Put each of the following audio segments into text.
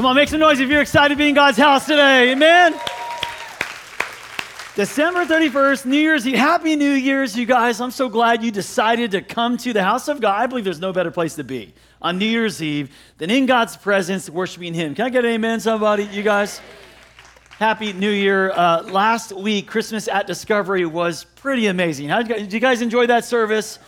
Come on, make some noise if you're excited to be in God's house today. Amen. December 31st, New Year's Eve. Happy New Year's, you guys. I'm so glad you decided to come to the house of God. I believe there's no better place to be on New Year's Eve than in God's presence, worshiping Him. Can I get an amen, somebody? You guys? Happy New Year. Uh, last week, Christmas at Discovery was pretty amazing. How, did you guys enjoy that service?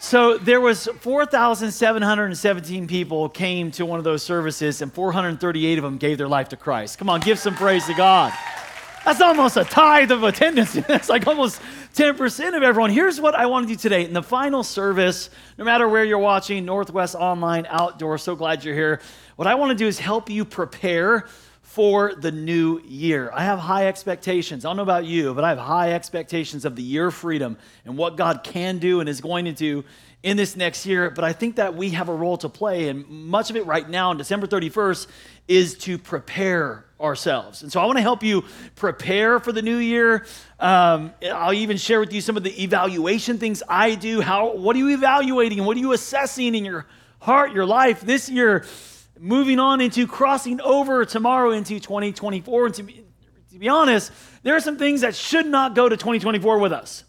So there was 4,717 people came to one of those services, and 438 of them gave their life to Christ. Come on, give some praise to God. That's almost a tithe of attendance. That's like almost 10% of everyone. Here's what I want to do today. In the final service, no matter where you're watching, Northwest Online, Outdoor, so glad you're here. What I want to do is help you prepare for the new year. I have high expectations. I don't know about you, but I have high expectations of the year of freedom and what God can do and is going to do in this next year. But I think that we have a role to play, and much of it right now on December 31st is to prepare ourselves. And so I want to help you prepare for the new year. Um, I'll even share with you some of the evaluation things I do. How, what are you evaluating? What are you assessing in your heart, your life this year? Moving on into crossing over tomorrow into 2024. And to be, to be honest, there are some things that should not go to 2024 with us.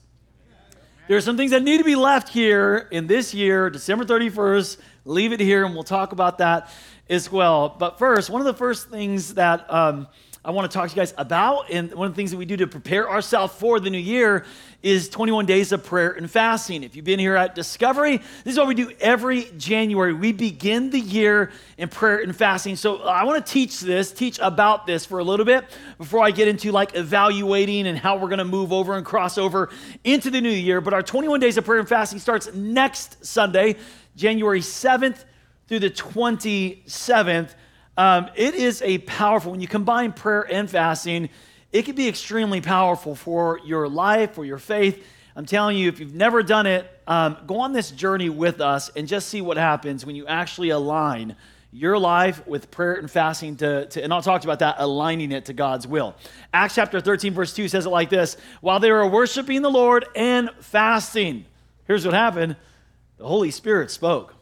There are some things that need to be left here in this year, December 31st. Leave it here, and we'll talk about that as well. But first, one of the first things that um, I want to talk to you guys about, and one of the things that we do to prepare ourselves for the new year is 21 days of prayer and fasting. If you've been here at Discovery, this is what we do every January. We begin the year in prayer and fasting. So I want to teach this, teach about this for a little bit before I get into like evaluating and how we're going to move over and cross over into the new year. But our 21 days of prayer and fasting starts next Sunday, January 7th through the 27th. Um, it is a powerful, when you combine prayer and fasting, it can be extremely powerful for your life, for your faith. I'm telling you, if you've never done it, um, go on this journey with us and just see what happens when you actually align your life with prayer and fasting to, to, and I'll talk about that, aligning it to God's will. Acts chapter 13, verse 2 says it like this While they were worshiping the Lord and fasting, here's what happened the Holy Spirit spoke.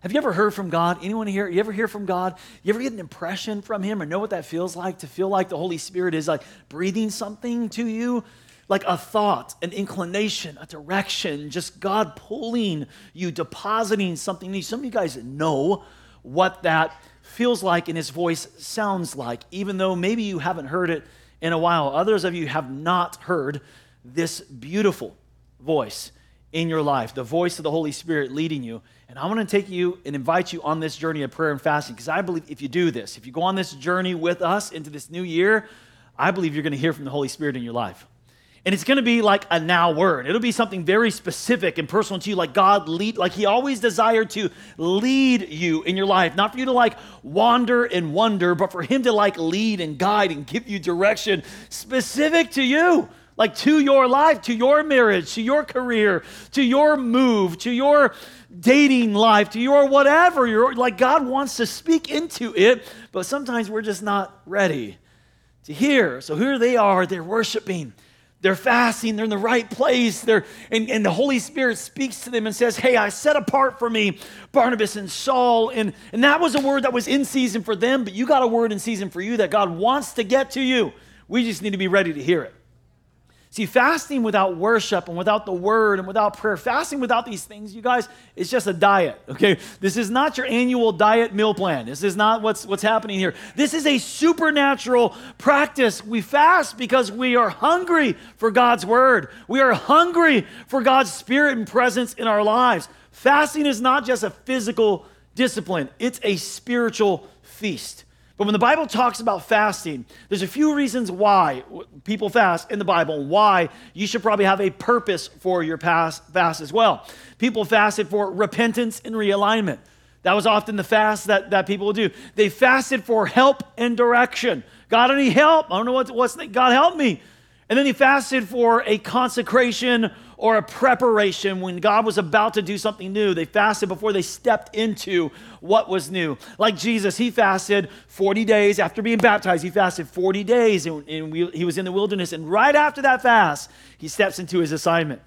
Have you ever heard from God? Anyone here? You ever hear from God? You ever get an impression from Him or know what that feels like? To feel like the Holy Spirit is like breathing something to you? Like a thought, an inclination, a direction, just God pulling you, depositing something in you. Some of you guys know what that feels like and His voice sounds like, even though maybe you haven't heard it in a while. Others of you have not heard this beautiful voice in your life, the voice of the Holy Spirit leading you. And I want to take you and invite you on this journey of prayer and fasting because I believe if you do this, if you go on this journey with us into this new year, I believe you're going to hear from the Holy Spirit in your life. And it's going to be like a now word. It'll be something very specific and personal to you, like God lead, like He always desired to lead you in your life. Not for you to like wander and wonder, but for Him to like lead and guide and give you direction specific to you like to your life, to your marriage, to your career, to your move, to your dating life, to your whatever. You're, like God wants to speak into it, but sometimes we're just not ready to hear. So here they are, they're worshiping. They're fasting, they're in the right place. They're, and, and the Holy Spirit speaks to them and says, Hey, I set apart for me Barnabas and Saul. And, and that was a word that was in season for them, but you got a word in season for you that God wants to get to you. We just need to be ready to hear it. See, fasting without worship and without the word and without prayer, fasting without these things, you guys, it's just a diet, okay? This is not your annual diet meal plan. This is not what's, what's happening here. This is a supernatural practice. We fast because we are hungry for God's word, we are hungry for God's spirit and presence in our lives. Fasting is not just a physical discipline, it's a spiritual feast. But when the Bible talks about fasting, there's a few reasons why people fast in the Bible, why you should probably have a purpose for your fast as well. People fasted for repentance and realignment. That was often the fast that, that people would do. They fasted for help and direction. God, need help. I don't know what, what's, God, help me. And then he fasted for a consecration or a preparation when God was about to do something new. They fasted before they stepped into what was new. Like Jesus, he fasted 40 days after being baptized. He fasted 40 days and, and we, he was in the wilderness. And right after that fast, he steps into his assignment,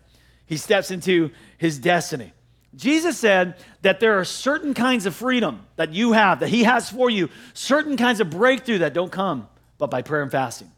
he steps into his destiny. Jesus said that there are certain kinds of freedom that you have, that He has for you, certain kinds of breakthrough that don't come but by prayer and fasting.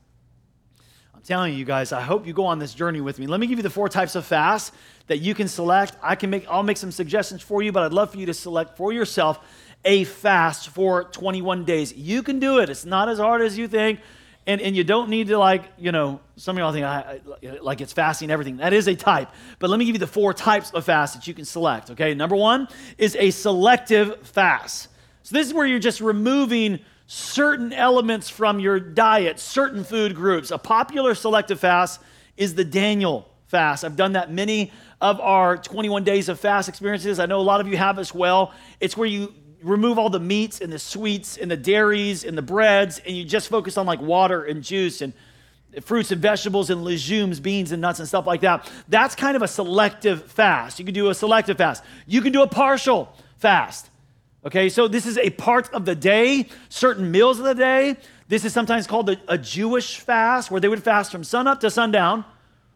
Telling you, guys, I hope you go on this journey with me. Let me give you the four types of fast that you can select. I can make, I'll make some suggestions for you, but I'd love for you to select for yourself a fast for 21 days. You can do it. It's not as hard as you think. And, and you don't need to like, you know, some of y'all think I, I, like it's fasting everything. That is a type. But let me give you the four types of fast that you can select. Okay. Number one is a selective fast. So this is where you're just removing certain elements from your diet, certain food groups. A popular selective fast is the Daniel fast. I've done that many of our 21 days of fast experiences. I know a lot of you have as well. It's where you remove all the meats and the sweets and the dairies and the breads, and you just focus on like water and juice and fruits and vegetables and legumes, beans and nuts and stuff like that. That's kind of a selective fast. You can do a selective fast. You can do a partial fast. Okay, so this is a part of the day, certain meals of the day. This is sometimes called a, a Jewish fast, where they would fast from sunup to sundown,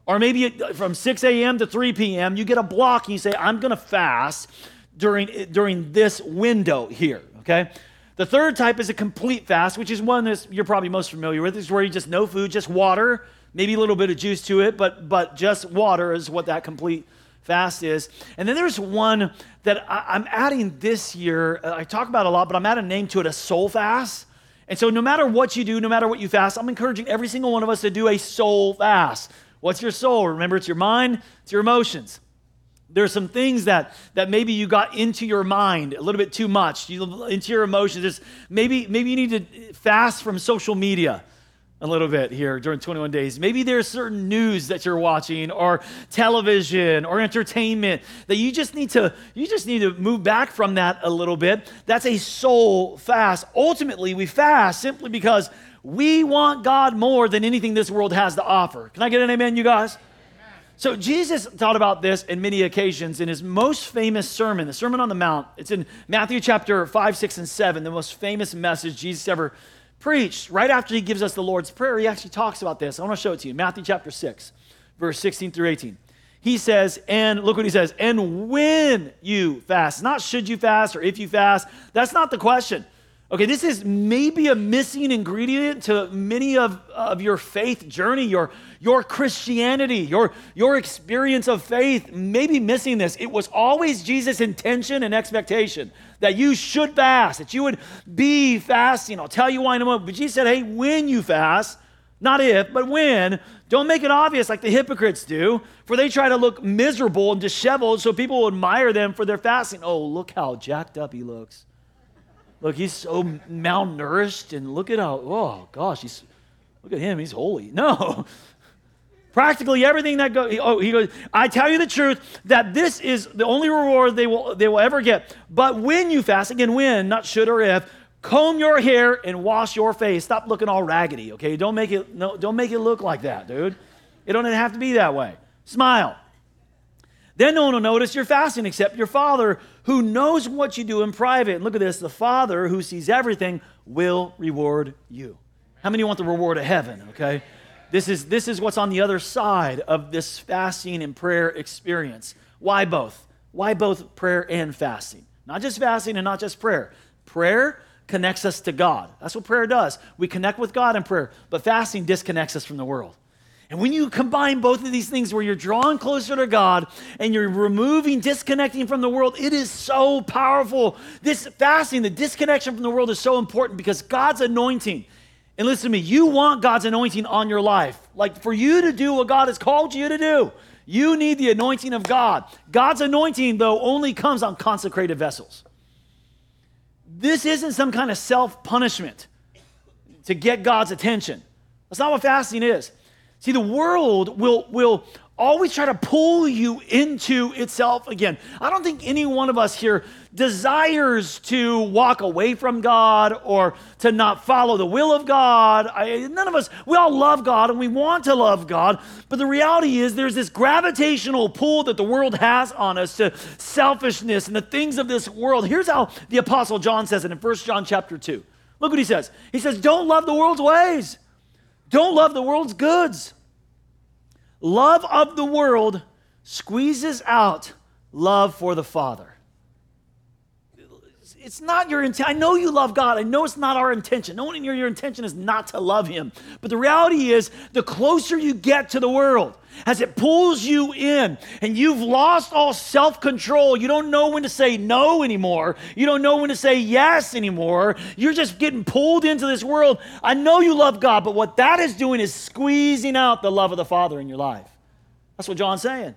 or maybe from 6 a.m. to 3 p.m. You get a block and you say, I'm going to fast during, during this window here, okay? The third type is a complete fast, which is one that you're probably most familiar with. It's where you just no food, just water, maybe a little bit of juice to it, but, but just water is what that complete fast is. And then there's one that I, am adding this year. Uh, I talk about a lot, but I'm adding a name to it a soul fast. And so, no matter what you do, no matter what you fast, I'm encouraging every single one of us to do a soul fast. What's your soul? Remember, it's your mind, it's your emotions. There's some things that, that maybe you got into your mind a little bit too much, you, into your emotions. Maybe, maybe you need to fast from social media a little bit here during 21 days. Maybe there's certain news that you're watching or television or entertainment that you just need to you just need to move back from that a little bit. That's a soul fast. Ultimately, we fast simply because we want God more than anything this world has to offer. Can I get an amen, you guys? So Jesus taught about this in many occasions in his most famous sermon, the Sermon on the Mount. It's in Matthew chapter 5, 6, and 7, the most famous message Jesus ever preached. Right after he gives us the Lord's Prayer, he actually talks about this. I want to show it to you. Matthew chapter 6, verse 16 through 18. He says, and look what he says, and when you fast, not should you fast or if you fast, that's not the question. Okay, this is maybe a missing ingredient to many of, of your faith journey, your, your Christianity, your, your experience of faith, maybe missing this. It was always Jesus' intention and expectation that you should fast, that you would be fasting. I'll tell you why in a moment. But Jesus said, hey, when you fast, not if, but when, don't make it obvious like the hypocrites do, for they try to look miserable and disheveled so people will admire them for their fasting. Oh, look how jacked up he looks. Look, he's so malnourished, and look at how, oh gosh, he's, look at him, he's holy. No. Practically everything that goes, oh, he goes, I tell you the truth that this is the only reward they will, they will ever get. But when you fast, again, when, not should or if, comb your hair and wash your face. Stop looking all raggedy, okay? Don't make it, no, don't make it look like that, dude. It don't have to be that way. Smile. Then no one will notice you're fasting except your Father who knows what you do in private. And look at this the Father who sees everything will reward you. How many want the reward of heaven, okay? This is, this is what's on the other side of this fasting and prayer experience. Why both? Why both prayer and fasting? Not just fasting and not just prayer. Prayer connects us to God. That's what prayer does. We connect with God in prayer, but fasting disconnects us from the world. And when you combine both of these things where you're drawing closer to God and you're removing, disconnecting from the world, it is so powerful. This fasting, the disconnection from the world is so important because God's anointing, and listen to me, you want God's anointing on your life. Like for you to do what God has called you to do, you need the anointing of God. God's anointing, though, only comes on consecrated vessels. This isn't some kind of self punishment to get God's attention. That's not what fasting is. See, the world will, will always try to pull you into itself again. I don't think any one of us here desires to walk away from God or to not follow the will of God. I, none of us, we all love God and we want to love God. But the reality is, there's this gravitational pull that the world has on us to selfishness and the things of this world. Here's how the Apostle John says it in 1 John chapter 2. Look what he says. He says, Don't love the world's ways. Don't love the world's goods. Love of the world squeezes out love for the Father. It's not your intent. I know you love God. I know it's not our intention. No one in your, your intention is not to love Him. But the reality is, the closer you get to the world, as it pulls you in and you've lost all self control. You don't know when to say no anymore. You don't know when to say yes anymore. You're just getting pulled into this world. I know you love God, but what that is doing is squeezing out the love of the Father in your life. That's what John's saying.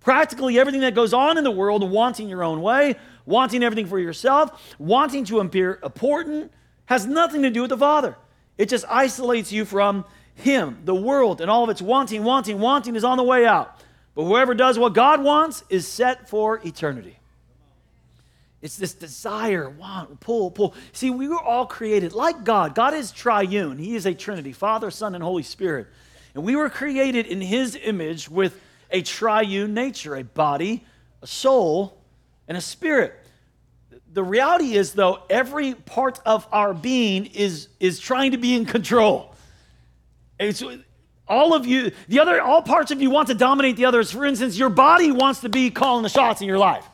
Practically everything that goes on in the world, wanting your own way, wanting everything for yourself, wanting to appear important, has nothing to do with the Father. It just isolates you from him, the world, and all of its wanting, wanting, wanting is on the way out. But whoever does what God wants is set for eternity. It's this desire, want, pull, pull. See, we were all created like God. God is triune, He is a Trinity Father, Son, and Holy Spirit. And we were created in His image with a triune nature a body, a soul, and a spirit. The reality is, though, every part of our being is, is trying to be in control. It's, all of you, the other, all parts of you want to dominate the others. For instance, your body wants to be calling the shots in your life.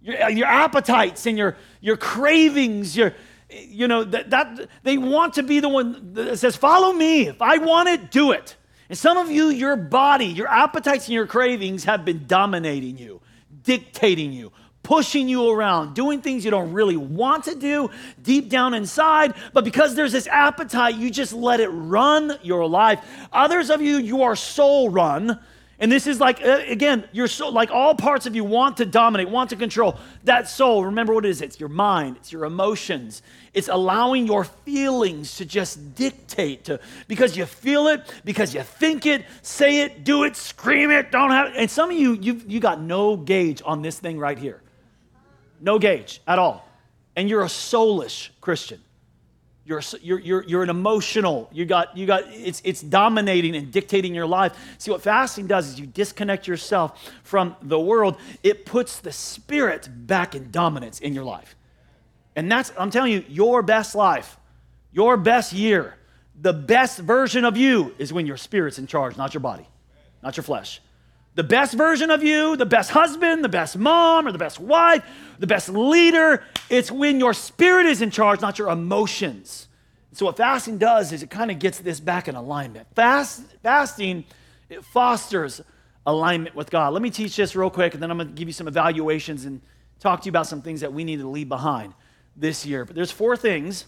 Your, uh, your appetites and your, your cravings, your, you know, that, that they want to be the one that says, follow me. If I want it, do it. And some of you, your body, your appetites and your cravings have been dominating you, dictating you, pushing you around, doing things you don't really want to do deep down inside, but because there's this appetite, you just let it run your life. Others of you, you are soul run. And this is like, uh, again, your soul, like all parts of you want to dominate, want to control. That soul, remember what it is it's your mind, it's your emotions, it's allowing your feelings to just dictate to, because you feel it, because you think it, say it, do it, scream it, don't have it. And some of you, you've you got no gauge on this thing right here no gauge at all. And you're a soulish Christian. You're, you're, you're, you're an emotional, you got, you got, it's, it's dominating and dictating your life. See, what fasting does is you disconnect yourself from the world. It puts the spirit back in dominance in your life. And that's, I'm telling you, your best life, your best year, the best version of you is when your spirit's in charge, not your body, not your flesh the best version of you, the best husband, the best mom, or the best wife, the best leader. It's when your spirit is in charge, not your emotions. So what fasting does is it kind of gets this back in alignment. Fast, fasting, it fosters alignment with God. Let me teach this real quick, and then I'm going to give you some evaluations and talk to you about some things that we need to leave behind this year. But there's four things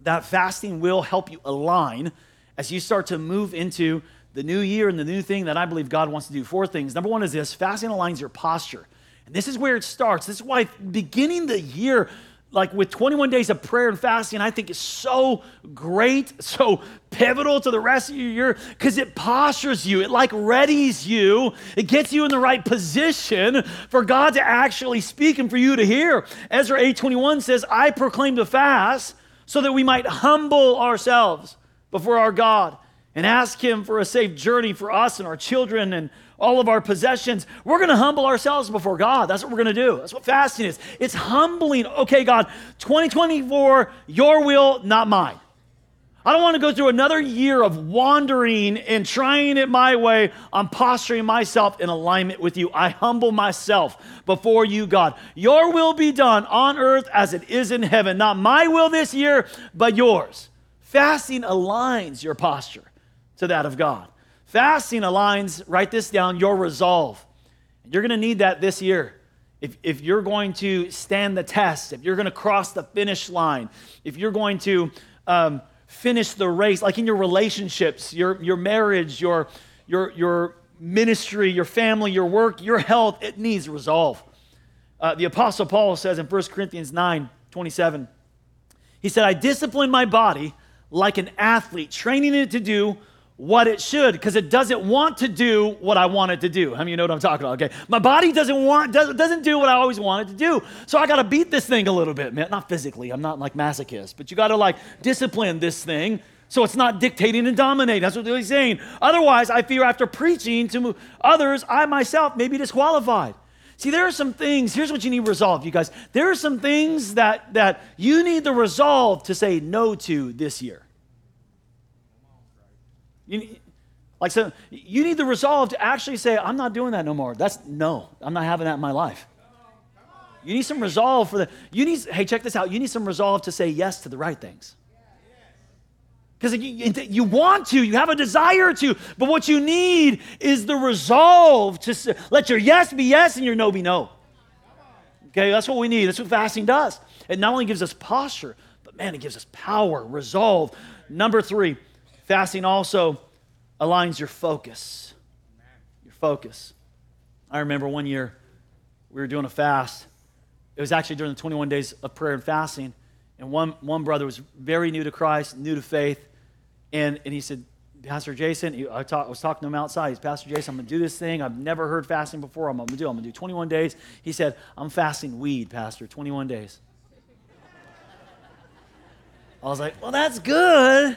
that fasting will help you align as you start to move into the new year and the new thing that I believe God wants to do. Four things. Number one is this fasting aligns your posture. And this is where it starts. This is why beginning the year, like with 21 days of prayer and fasting, I think is so great, so pivotal to the rest of your year because it postures you. It like readies you. It gets you in the right position for God to actually speak and for you to hear. Ezra 8:21 says, "I proclaim the fast so that we might humble ourselves before our God." And ask Him for a safe journey for us and our children and all of our possessions, we're going to humble ourselves before God. That's what we're going to do. That's what fasting is. It's humbling. Okay, God, 2024, your will, not mine. I don't want to go through another year of wandering and trying it my way. I'm posturing myself in alignment with you. I humble myself before you, God. Your will be done on earth as it is in heaven. Not my will this year, but yours. Fasting aligns your posture to that of God. Fasting aligns, write this down, your resolve. You're going to need that this year. If, if you're going to stand the test, if you're going to cross the finish line, if you're going to um, finish the race, like in your relationships, your, your marriage, your, your, your ministry, your family, your work, your health, it needs resolve. Uh, the Apostle Paul says in 1 Corinthians 9 27, he said, I discipline my body like an athlete, training it to do what it should because it doesn't want to do what I want it to do. How I many you know what I'm talking about? Okay. My body doesn't want doesn't, doesn't do what I always wanted to do. So I got to beat this thing a little bit, man. Not physically. I'm not like masochist, but you got to like discipline this thing so it's not dictating and dominating. That's what he's saying. Otherwise, I fear after preaching to others, I myself may be disqualified. See, there are some things, here's what you need resolve, you guys. There are some things that, that you need the resolve to say no to this year. You, Like, so you need the resolve to actually say, I'm not doing that no more. That's no, I'm not having that in my life. You need some resolve for the, you need, hey, check this out. You need some resolve to say yes to the right things. Because you, you want to, you have a desire to, but what you need is the resolve to let your yes be yes and your no be no. Okay, that's what we need. That's what fasting does. It not only gives us posture, but man, it gives us power, resolve. Number three, fasting also aligns your focus. Your focus. I remember one year we were doing a fast. It was actually during the 21 days of prayer and fasting. And one, one brother was very new to Christ, new to faith. And, and he said, Pastor Jason, he, I, talk, I, was talking to him outside. He's Pastor Jason, I'm going to do this thing. I've never heard fasting before. I'm going to do I'm going to do 21 days. He said, I'm fasting weed, Pastor, 21 days. I was like, well, that's good.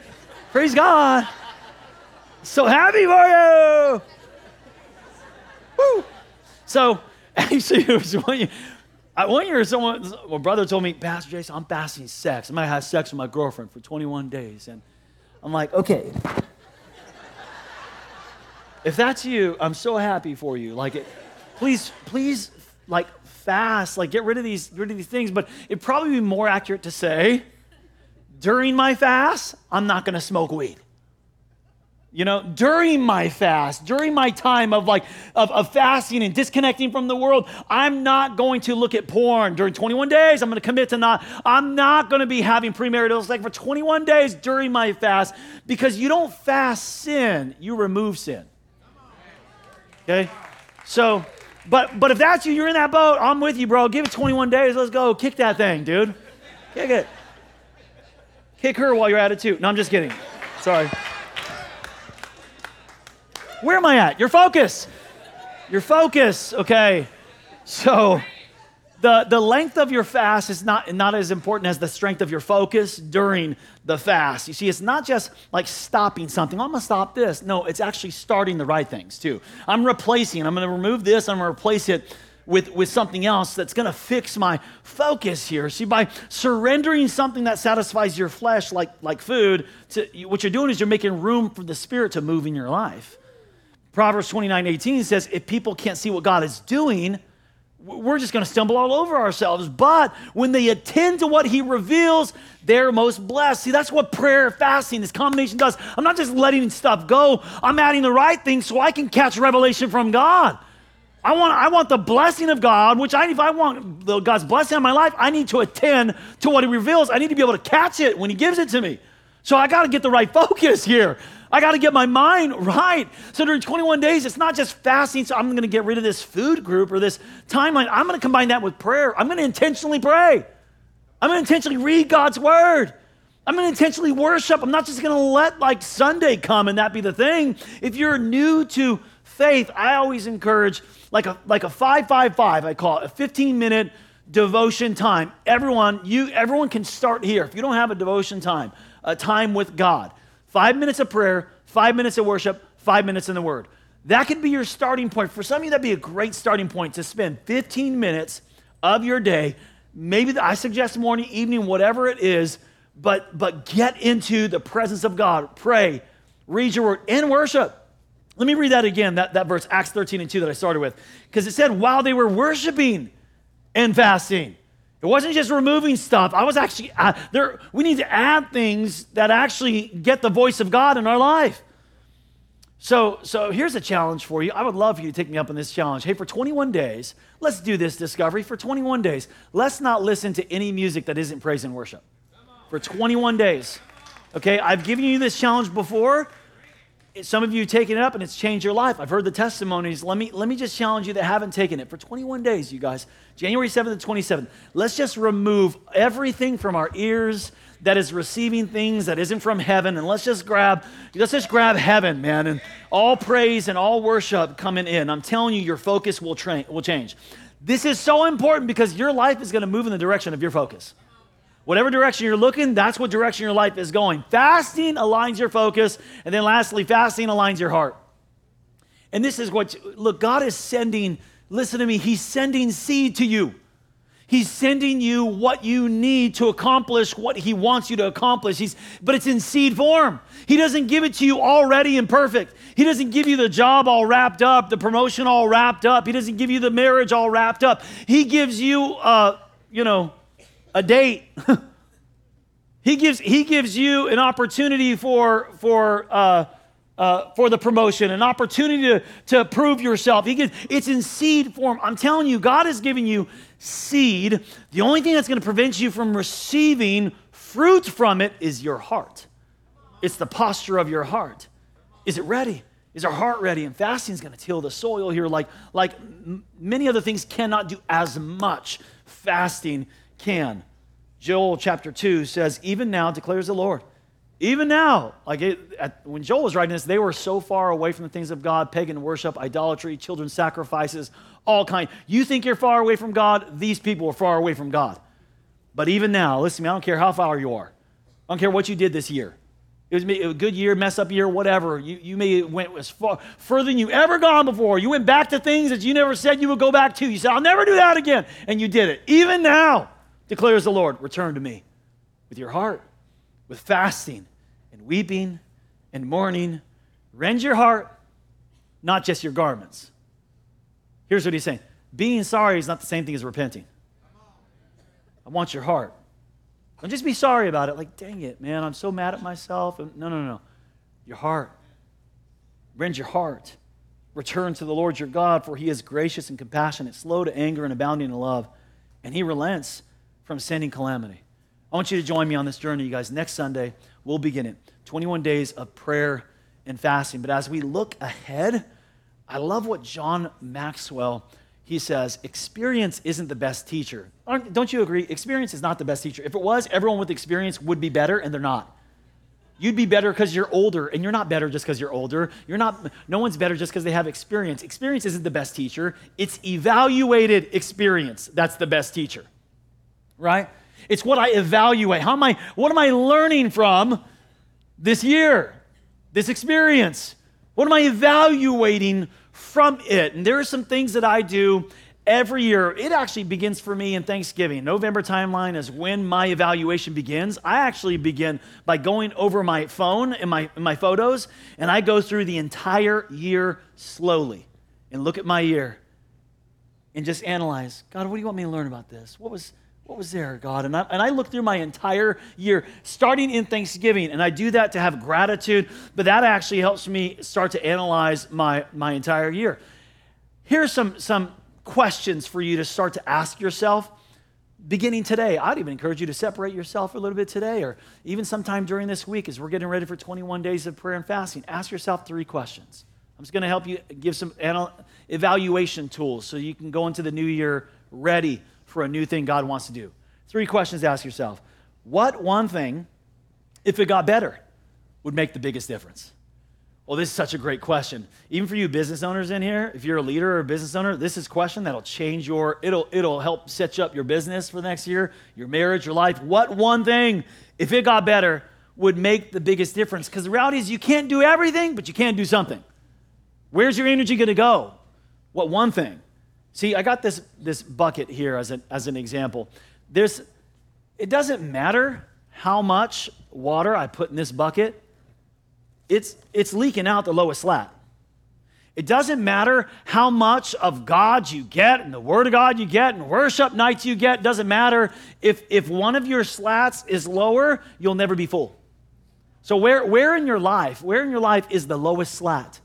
Praise God. So happy for you. Woo. So, actually, it was one year, uh, one year someone, my brother told me, Pastor Jason, I'm fasting sex. I'm to have sex with my girlfriend for 21 days. And I'm like, okay. if that's you, I'm so happy for you. Like, it, please, please, like, fast. Like, get rid of these, rid of these things. But it'd probably be more accurate to say, during my fast, I'm not going to smoke weed. You know, during my fast, during my time of like of, of fasting and disconnecting from the world, I'm not going to look at porn during 21 days. I'm going to commit to not. I'm not going to be having premarital sex for 21 days during my fast because you don't fast sin, you remove sin. Okay, so, but but if that's you, you're in that boat. I'm with you, bro. Give it 21 days. Let's go. Kick that thing, dude. Kick it. Kick her while you're at it too. No, I'm just kidding. Sorry. Where am I at? Your focus. Your focus, okay. So the, the length of your fast is not, not as important as the strength of your focus during the fast. You see, it's not just like stopping something. I'm gonna stop this. No, it's actually starting the right things too. I'm replacing, I'm gonna remove this, I'm gonna replace it with, with something else that's going to fix my focus here. See, by surrendering something that satisfies your flesh, like, like food, to, what you're doing is you're making room for the Spirit to move in your life. Proverbs 29 18 says, if people can't see what God is doing, we're just going to stumble all over ourselves. But when they attend to what He reveals, they're most blessed. See, that's what prayer, fasting, this combination does. I'm not just letting stuff go, I'm adding the right things so I can catch revelation from God. I want, I want the blessing of God, which I, if I want the, God's blessing on my life, I need to attend to what He reveals. I need to be able to catch it when He gives it to me. So I got to get the right focus here. I got to get my mind right. So during 21 days, it's not just fasting, so I'm going to get rid of this food group or this timeline. I'm going to combine that with prayer. I'm going to intentionally pray. I'm going to intentionally read God's word. I'm going to intentionally worship. I'm not just going to let like Sunday come and that be the thing. If you're new to faith, I always encourage like a like a 555 I call it, a 15 minute devotion time. Everyone, you everyone can start here. If you don't have a devotion time, a time with God, Five minutes of prayer, five minutes of worship, five minutes in the Word. That could be your starting point. For some of you, that'd be a great starting point to spend 15 minutes of your day. Maybe I suggest morning, evening, whatever it is, but but get into the presence of God. Pray, read your word, and worship. Let me read that again, that, that verse, Acts 13 and 2 that I started with. Because it said, while they were worshiping and fasting, it wasn't just removing stuff. I was actually uh, there. We need to add things that actually get the voice of God in our life. So, so here's a challenge for you. I would love for you to take me up on this challenge. Hey, for 21 days, let's do this discovery. For 21 days, let's not listen to any music that isn't praise and worship. For 21 days. Okay, I've given you this challenge before some of you taken it up and it's changed your life. I've heard the testimonies. Let me, let me just challenge you that haven't taken it for 21 days, you guys. January 7th to 27th. Let's just remove everything from our ears that is receiving things that isn't from heaven, and let's just grab, let's just grab heaven, man, and all praise and all worship coming in. I'm telling you, your focus will, tra- will change. This is so important because your life is going to move in the direction of your focus. Whatever direction you're looking, that's what direction your life is going. Fasting aligns your focus. And then lastly, fasting aligns your heart. And this is what, look, God is sending, listen to me, He's sending seed to you. He's sending you what you need to accomplish what he wants you to accomplish. He's, but it's in seed form. He doesn't give it to you already and perfect. He doesn't give you the job all wrapped up, the promotion all wrapped up. He doesn't give you the marriage all wrapped up. He gives you, uh, you know, a date. he gives he gives you an opportunity for for uh, uh, for the promotion, an opportunity to, to prove yourself. He gives, it's in seed form. I'm telling you, God is giving you seed. The only thing that's going to prevent you from receiving fruit from it is your heart. It's the posture of your heart. Is it ready? Is our heart ready? And fasting is going to till the soil here, like, like many other things cannot do as much. Fasting can. Joel chapter 2 says, Even now declares the Lord. Even now, like it, at, when Joel was writing this, they were so far away from the things of God, pagan worship, idolatry, children's sacrifices, all kind. You think you're far away from God? These people are far away from God. But even now, listen to me, I don't care how far you are. I don't care what you did this year. It was a good year, mess up year, whatever. You, you may went as far further than you ever gone before. You went back to things that you never said you would go back to. You said, I'll never do that again. And you did it. Even now, declares the Lord, return to me with your heart, with fasting and weeping and mourning. Rend your heart, not just your garments. Here's what he's saying being sorry is not the same thing as repenting. I want your heart. Don't just be sorry about it, like, dang it, man, I'm so mad at myself. No, no, no. Your heart. Rend your heart. Return to the Lord your God, for he is gracious and compassionate, slow to anger and abounding in love, and he relents from sending calamity. I want you to join me on this journey, you guys. Next Sunday, we'll begin it 21 days of prayer and fasting. But as we look ahead, I love what John Maxwell he says, experience isn't the best teacher. Don't you agree? Experience is not the best teacher. If it was, everyone with experience would be better, and they're not. You'd be better because you're older, and you're not better just because you're older. You're not, no one's better just because they have experience. Experience isn't the best teacher, it's evaluated experience that's the best teacher, right? It's what I evaluate. How am I, what am I learning from this year, this experience? What am I evaluating from it. And there are some things that I do every year. It actually begins for me in Thanksgiving. November timeline is when my evaluation begins. I actually begin by going over my phone and my, my photos, and I go through the entire year slowly and look at my year and just analyze God, what do you want me to learn about this? What was what was there, God? And I, and I look through my entire year, starting in Thanksgiving, and I do that to have gratitude, but that actually helps me start to analyze my, my entire year. Here's some, some questions for you to start to ask yourself beginning today. I'd even encourage you to separate yourself a little bit today, or even sometime during this week as we're getting ready for 21 days of prayer and fasting. Ask yourself three questions. I'm just going to help you give some anal- evaluation tools so you can go into the new year ready for a new thing God wants to do. Three questions to ask yourself. What one thing, if it got better, would make the biggest difference? Well, this is such a great question. Even for you business owners in here, if you're a leader or a business owner, this is a question that'll change your, it'll, it'll help set you up your business for the next year, your marriage, your life. What one thing, if it got better, would make the biggest difference? Because the reality is you can't do everything, but you can do something. Where's your energy to go? What one thing? See, I got this, this bucket here as an, as an example. There's, it doesn't matter how much water I put in this bucket, it's, it's leaking out the lowest slat. It doesn't matter how much of God you get and the Word of God you get and worship nights you get. It doesn't matter. If, if one of your slats is lower, you'll never be full. So, where, where in your life, where in your life is the lowest slat?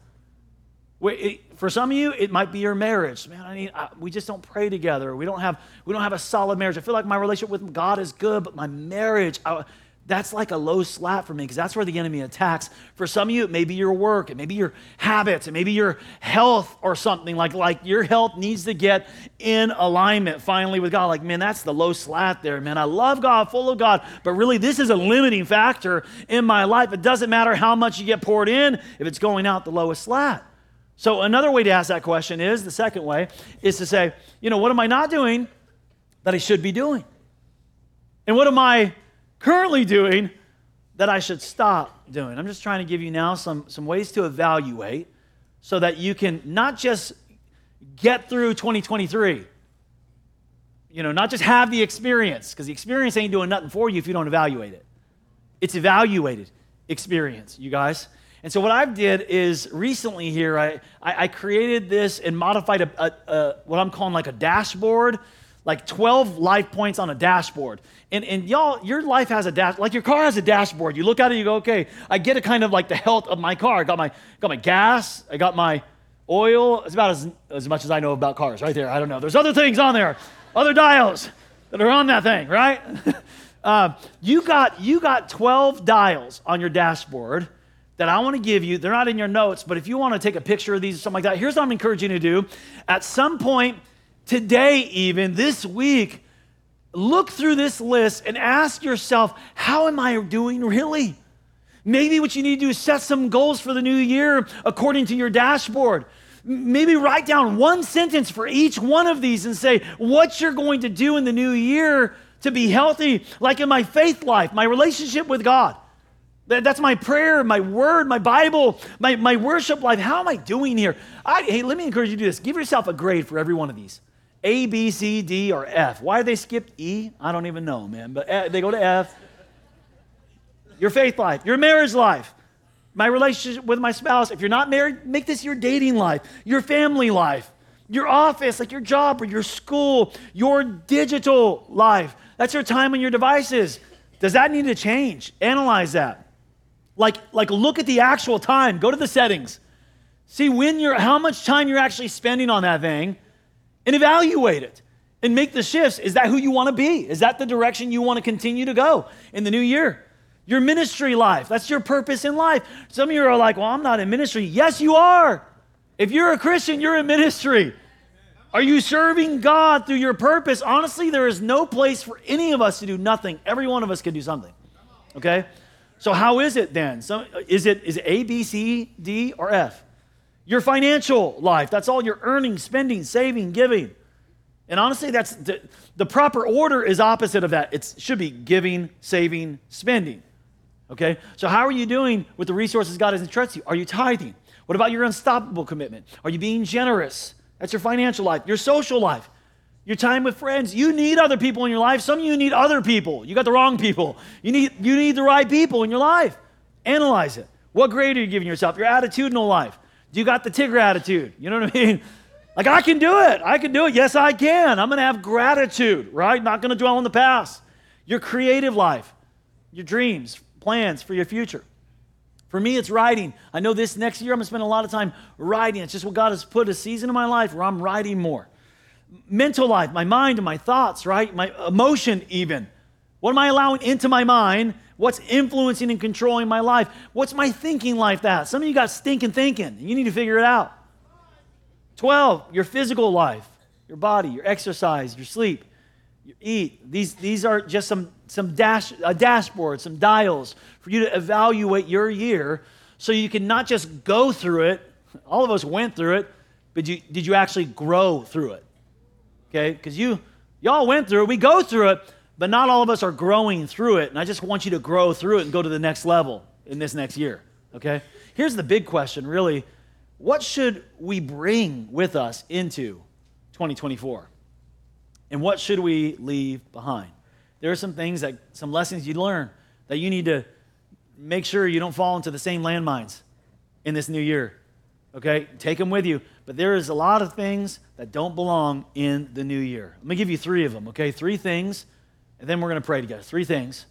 For some of you, it might be your marriage. Man, I need, I, we just don't pray together. We don't have, we don't have a solid marriage. I feel like my relationship with God is good, but my marriage, I, that's like a low slap for me because that's where the enemy attacks. For some of you, it may be your work, it may be your habits, it may be your health or something like, like your health needs to get in alignment finally with God. Like, man, that's the low slat there, man. I love God, full of God, but really this is a limiting factor in my life. It doesn't matter how much you get poured in if it's going out the lowest slat. So, another way to ask that question is the second way is to say, you know, what am I not doing that I should be doing? And what am I currently doing that I should stop doing? I'm just trying to give you now some, some ways to evaluate so that you can not just get through 2023, you know, not just have the experience, because the experience ain't doing nothing for you if you don't evaluate it. It's evaluated experience, you guys. And so what I've did is recently here, I, I, I created this and modified a, a, a, what I'm calling like a dashboard, like 12 life points on a dashboard. And, and y'all, your life has a dash, like your car has a dashboard. You look at it, you go, okay, I get a kind of like the health of my car. I got my, got my gas, I got my oil. It's about as, as much as I know about cars right there. I don't know. There's other things on there, other dials that are on that thing, right? uh, you, got, you got 12 dials on your dashboard that I want to give you. They're not in your notes, but if you want to take a picture of these or something like that, here's what I'm encouraging you to do. At some point today, even this week, look through this list and ask yourself, how am I doing really? Maybe what you need to do is set some goals for the new year according to your dashboard. Maybe write down one sentence for each one of these and say what you're going to do in the new year to be healthy, like in my faith life, my relationship with God. That's my prayer, my word, my Bible, my, my worship life. How am I doing here? I, hey, let me encourage you to do this. Give yourself a grade for every one of these A, B, C, D, or F. Why they skipped E? I don't even know, man. But F, they go to F. Your faith life, your marriage life, my relationship with my spouse. If you're not married, make this your dating life, your family life, your office, like your job or your school, your digital life. That's your time on your devices. Does that need to change? Analyze that. Like, like look at the actual time. Go to the settings. See when you're how much time you're actually spending on that thing and evaluate it and make the shifts. Is that who you want to be? Is that the direction you want to continue to go in the new year? Your ministry life, that's your purpose in life. Some of you are like, well, I'm not in ministry. Yes, you are. If you're a Christian, you're in ministry. Are you serving God through your purpose? Honestly, there is no place for any of us to do nothing. Every one of us can do something. Okay? So how is it then? So uh, is it is it A, B, C, D, or F? Your financial life. That's all you're earning, spending, saving, giving. And honestly, that's the, the proper order is opposite of that. It should be giving, saving, spending. Okay? So how are you doing with the resources God has entrusted you? Are you tithing? What about your unstoppable commitment? Are you being generous? That's your financial life, your social life your time with friends. You need other people in your life. Some of you need other people. You got the wrong people. You need, you need the right people in your life. Analyze it. What grade are you giving yourself? Your attitudinal life. Do you got the Tigger attitude? You know what I mean? Like, I can do it. I can do it. Yes, I can. I'm going to have gratitude, right? Not going to dwell on the past. Your creative life, your dreams, plans for your future. For me, it's writing. I know this next year I'm going to spend a lot of time writing. It's just what God has put a season in my life where I'm writing more mental life, my mind and my thoughts, right? My emotion, even. What am I allowing into my mind? What's influencing and controlling my life? What's my thinking life that? Some of you got stinking thinking. You need to figure it out. 12, your physical life, your body, your exercise, your sleep, you eat. These, these are just some, some dash, a dashboard, some dials for you to evaluate your year so you can not just go through it. All of us went through it, but you, did you actually grow through it? Okay? Because you, y'all went through it, we go through it, but not all of us are growing through it. And I just want you to grow through it and go to the next level in this next year, okay? Here's the big question, really. What should we bring with us into 2024? And what should we leave behind? There are some things that, some lessons you learn that you need to make sure you don't fall into the same landmines in this new year. Okay? Take them with you. But there is a lot of things that don't belong in the new year. Let me give you three of them, okay? Three things, and then we're going to pray together. Three things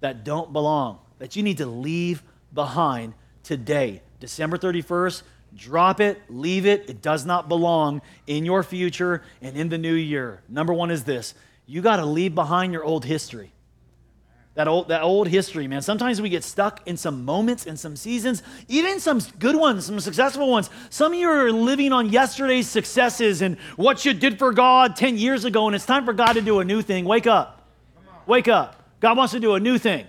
that don't belong, that you need to leave behind today. December 31st, drop it, leave it. It does not belong in your future and in the new year. Number one is this you got to leave behind your old history. That old, that old history, man. Sometimes we get stuck in some moments and some seasons, even some good ones, some successful ones. Some of you are living on yesterday's successes and what you did for God 10 years ago, and it's time for God to do a new thing. Wake up. Wake up. God wants to do a new thing.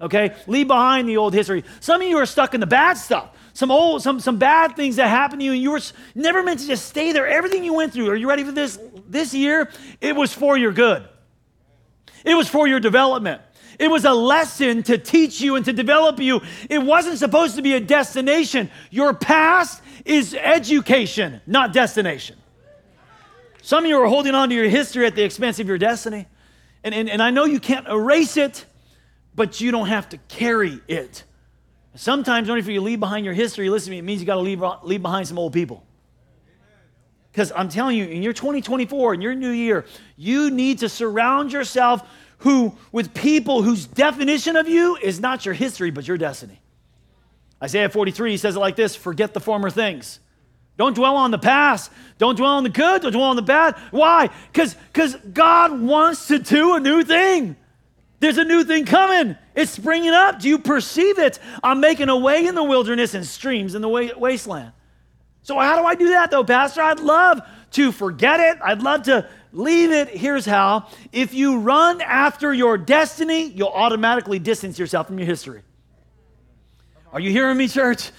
Okay? Leave behind the old history. Some of you are stuck in the bad stuff. Some old, some, some bad things that happened to you, and you were never meant to just stay there. Everything you went through, are you ready for this? This year, it was for your good. It was for your development. It was a lesson to teach you and to develop you. It wasn't supposed to be a destination. Your past is education, not destination. Some of you are holding on to your history at the expense of your destiny. And, and, and I know you can't erase it, but you don't have to carry it. Sometimes, only if you leave behind your history, listen to me, it means you got to leave, leave behind some old people. Because I'm telling you, in your 2024, in your new year, you need to surround yourself who, with people whose definition of you is not your history, but your destiny. Isaiah 43 he says it like this forget the former things. Don't dwell on the past. Don't dwell on the good. Don't dwell on the bad. Why? Because Because God wants to do a new thing. There's a new thing coming. It's springing up. Do you perceive it? I'm making a way in the wilderness and streams in the wasteland. So, how do I do that though, Pastor? I'd love to forget it. I'd love to leave it. Here's how if you run after your destiny, you'll automatically distance yourself from your history. Are you hearing me, church?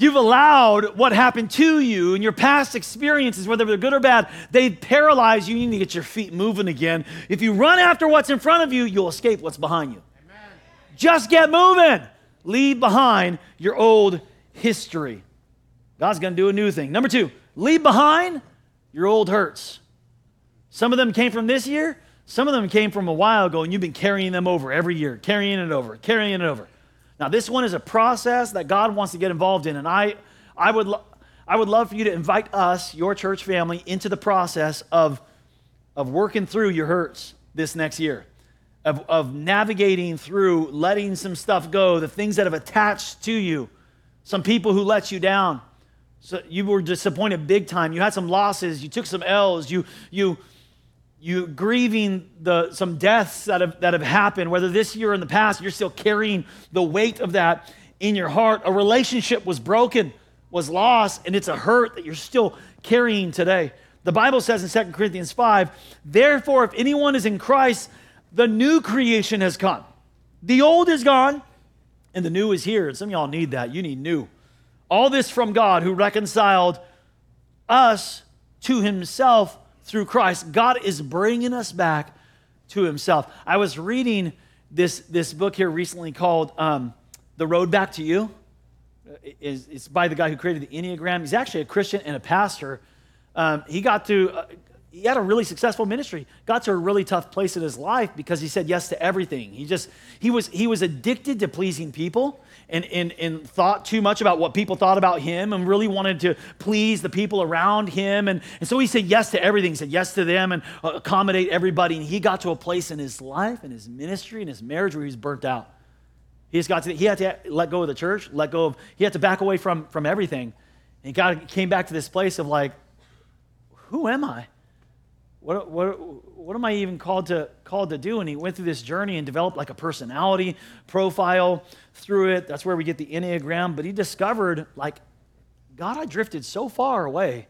You've allowed what happened to you and your past experiences, whether they're good or bad, they paralyze you. You need to get your feet moving again. If you run after what's in front of you, you'll escape what's behind you. Amen. Just get moving. Leave behind your old history. God's going to do a new thing. Number two, leave behind your old hurts. Some of them came from this year, some of them came from a while ago, and you've been carrying them over every year, carrying it over, carrying it over. Now, this one is a process that God wants to get involved in, and I, I, would, lo- I would love for you to invite us, your church family, into the process of, of working through your hurts this next year, of, of navigating through, letting some stuff go, the things that have attached to you, some people who let you down. So you were disappointed big time. You had some losses. You took some L's. You, you, you grieving the, some deaths that have, that have happened, whether this year or in the past, you're still carrying the weight of that in your heart. A relationship was broken, was lost, and it's a hurt that you're still carrying today. The Bible says in 2 Corinthians 5, therefore, if anyone is in Christ, the new creation has come. The old is gone, and the new is here. And some of y'all need that. You need new. All this from God who reconciled us to himself through Christ. God is bringing us back to himself. I was reading this, this book here recently called um, The Road Back to You. It's, it's by the guy who created the Enneagram. He's actually a Christian and a pastor. Um, he got to, uh, he had a really successful ministry. Got to a really tough place in his life because he said yes to everything. He just, he was, he was addicted to pleasing people and, and, and thought too much about what people thought about him and really wanted to please the people around him. And, and so he said yes to everything. He said yes to them and uh, accommodate everybody. And he got to a place in his life and his ministry and his marriage where he was burnt out. He just got to, he had to let go of the church, let go of, he had to back away from, from everything. And God came back to this place of like, who am I? What, what, what am I even called to, called to do? And he went through this journey and developed like a personality profile through it. That's where we get the Enneagram. But he discovered, like, God, I drifted so far away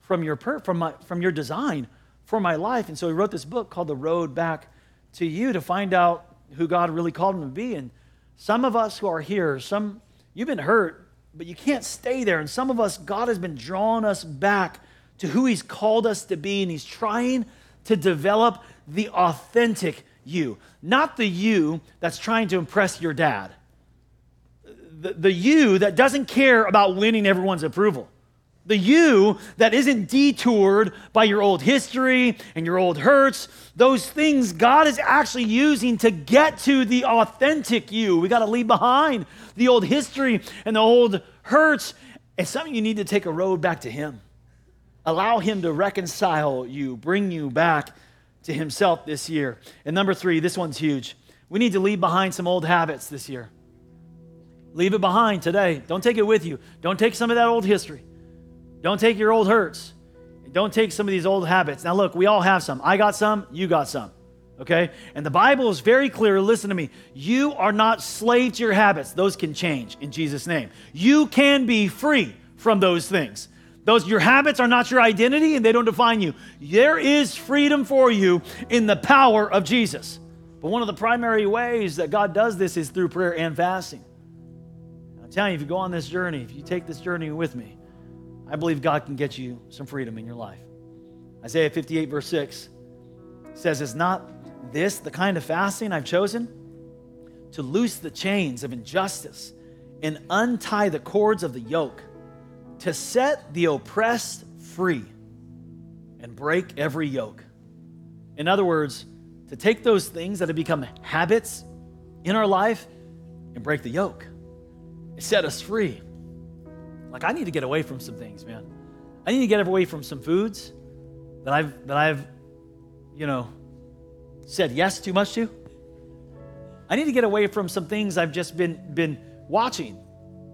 from your, per, from, my, from your design for my life. And so he wrote this book called The Road Back to You to find out who God really called him to be. And some of us who are here, some you've been hurt, but you can't stay there. And some of us, God has been drawing us back to who He's called us to be, and He's trying to develop the authentic you, not the you that's trying to impress your dad, the, the you that doesn't care about winning everyone's approval. The you that isn't detoured by your old history and your old hurts, those things God is actually using to get to the authentic you. We got to leave behind the old history and the old hurts. And some of you need to take a road back to Him. Allow Him to reconcile you, bring you back to Himself this year. And number three, this one's huge. We need to leave behind some old habits this year. Leave it behind today. Don't take it with you. Don't take some of that old history. Don't take your old hurts. Don't take some of these old habits. Now, look, we all have some. I got some, you got some. Okay? And the Bible is very clear. Listen to me. You are not slave to your habits, those can change in Jesus' name. You can be free from those things. Those your habits are not your identity and they don't define you. There is freedom for you in the power of Jesus. But one of the primary ways that God does this is through prayer and fasting. I'm telling you, if you go on this journey, if you take this journey with me, I believe God can get you some freedom in your life. Isaiah 58, verse 6 says, Is not this the kind of fasting I've chosen? To loose the chains of injustice and untie the cords of the yoke to set the oppressed free and break every yoke. In other words, to take those things that have become habits in our life and break the yoke. It set us free. Like I need to get away from some things, man. I need to get away from some foods that I've that I've, you know, said yes too much to. I need to get away from some things I've just been been watching,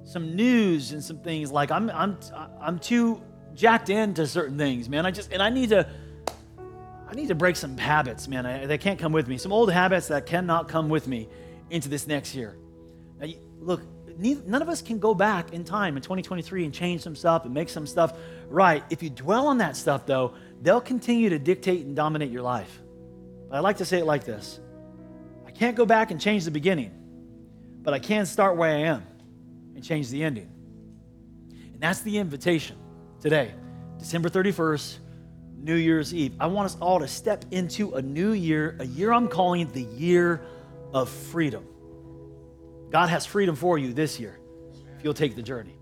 some news and some things like I'm I'm I'm too jacked into certain things, man. I just and I need to I need to break some habits, man. I, they can't come with me. Some old habits that cannot come with me into this next year. Now, look, none of us can go back in time in 2023 and change some stuff and make some stuff right. If you dwell on that stuff, though, they'll continue to dictate and dominate your life. But I like to say it like this I can't go back and change the beginning, but I can start where I am and change the ending. And that's the invitation today, December 31st, New Year's Eve. I want us all to step into a new year, a year I'm calling the year of freedom. God has freedom for you this year if you'll take the journey.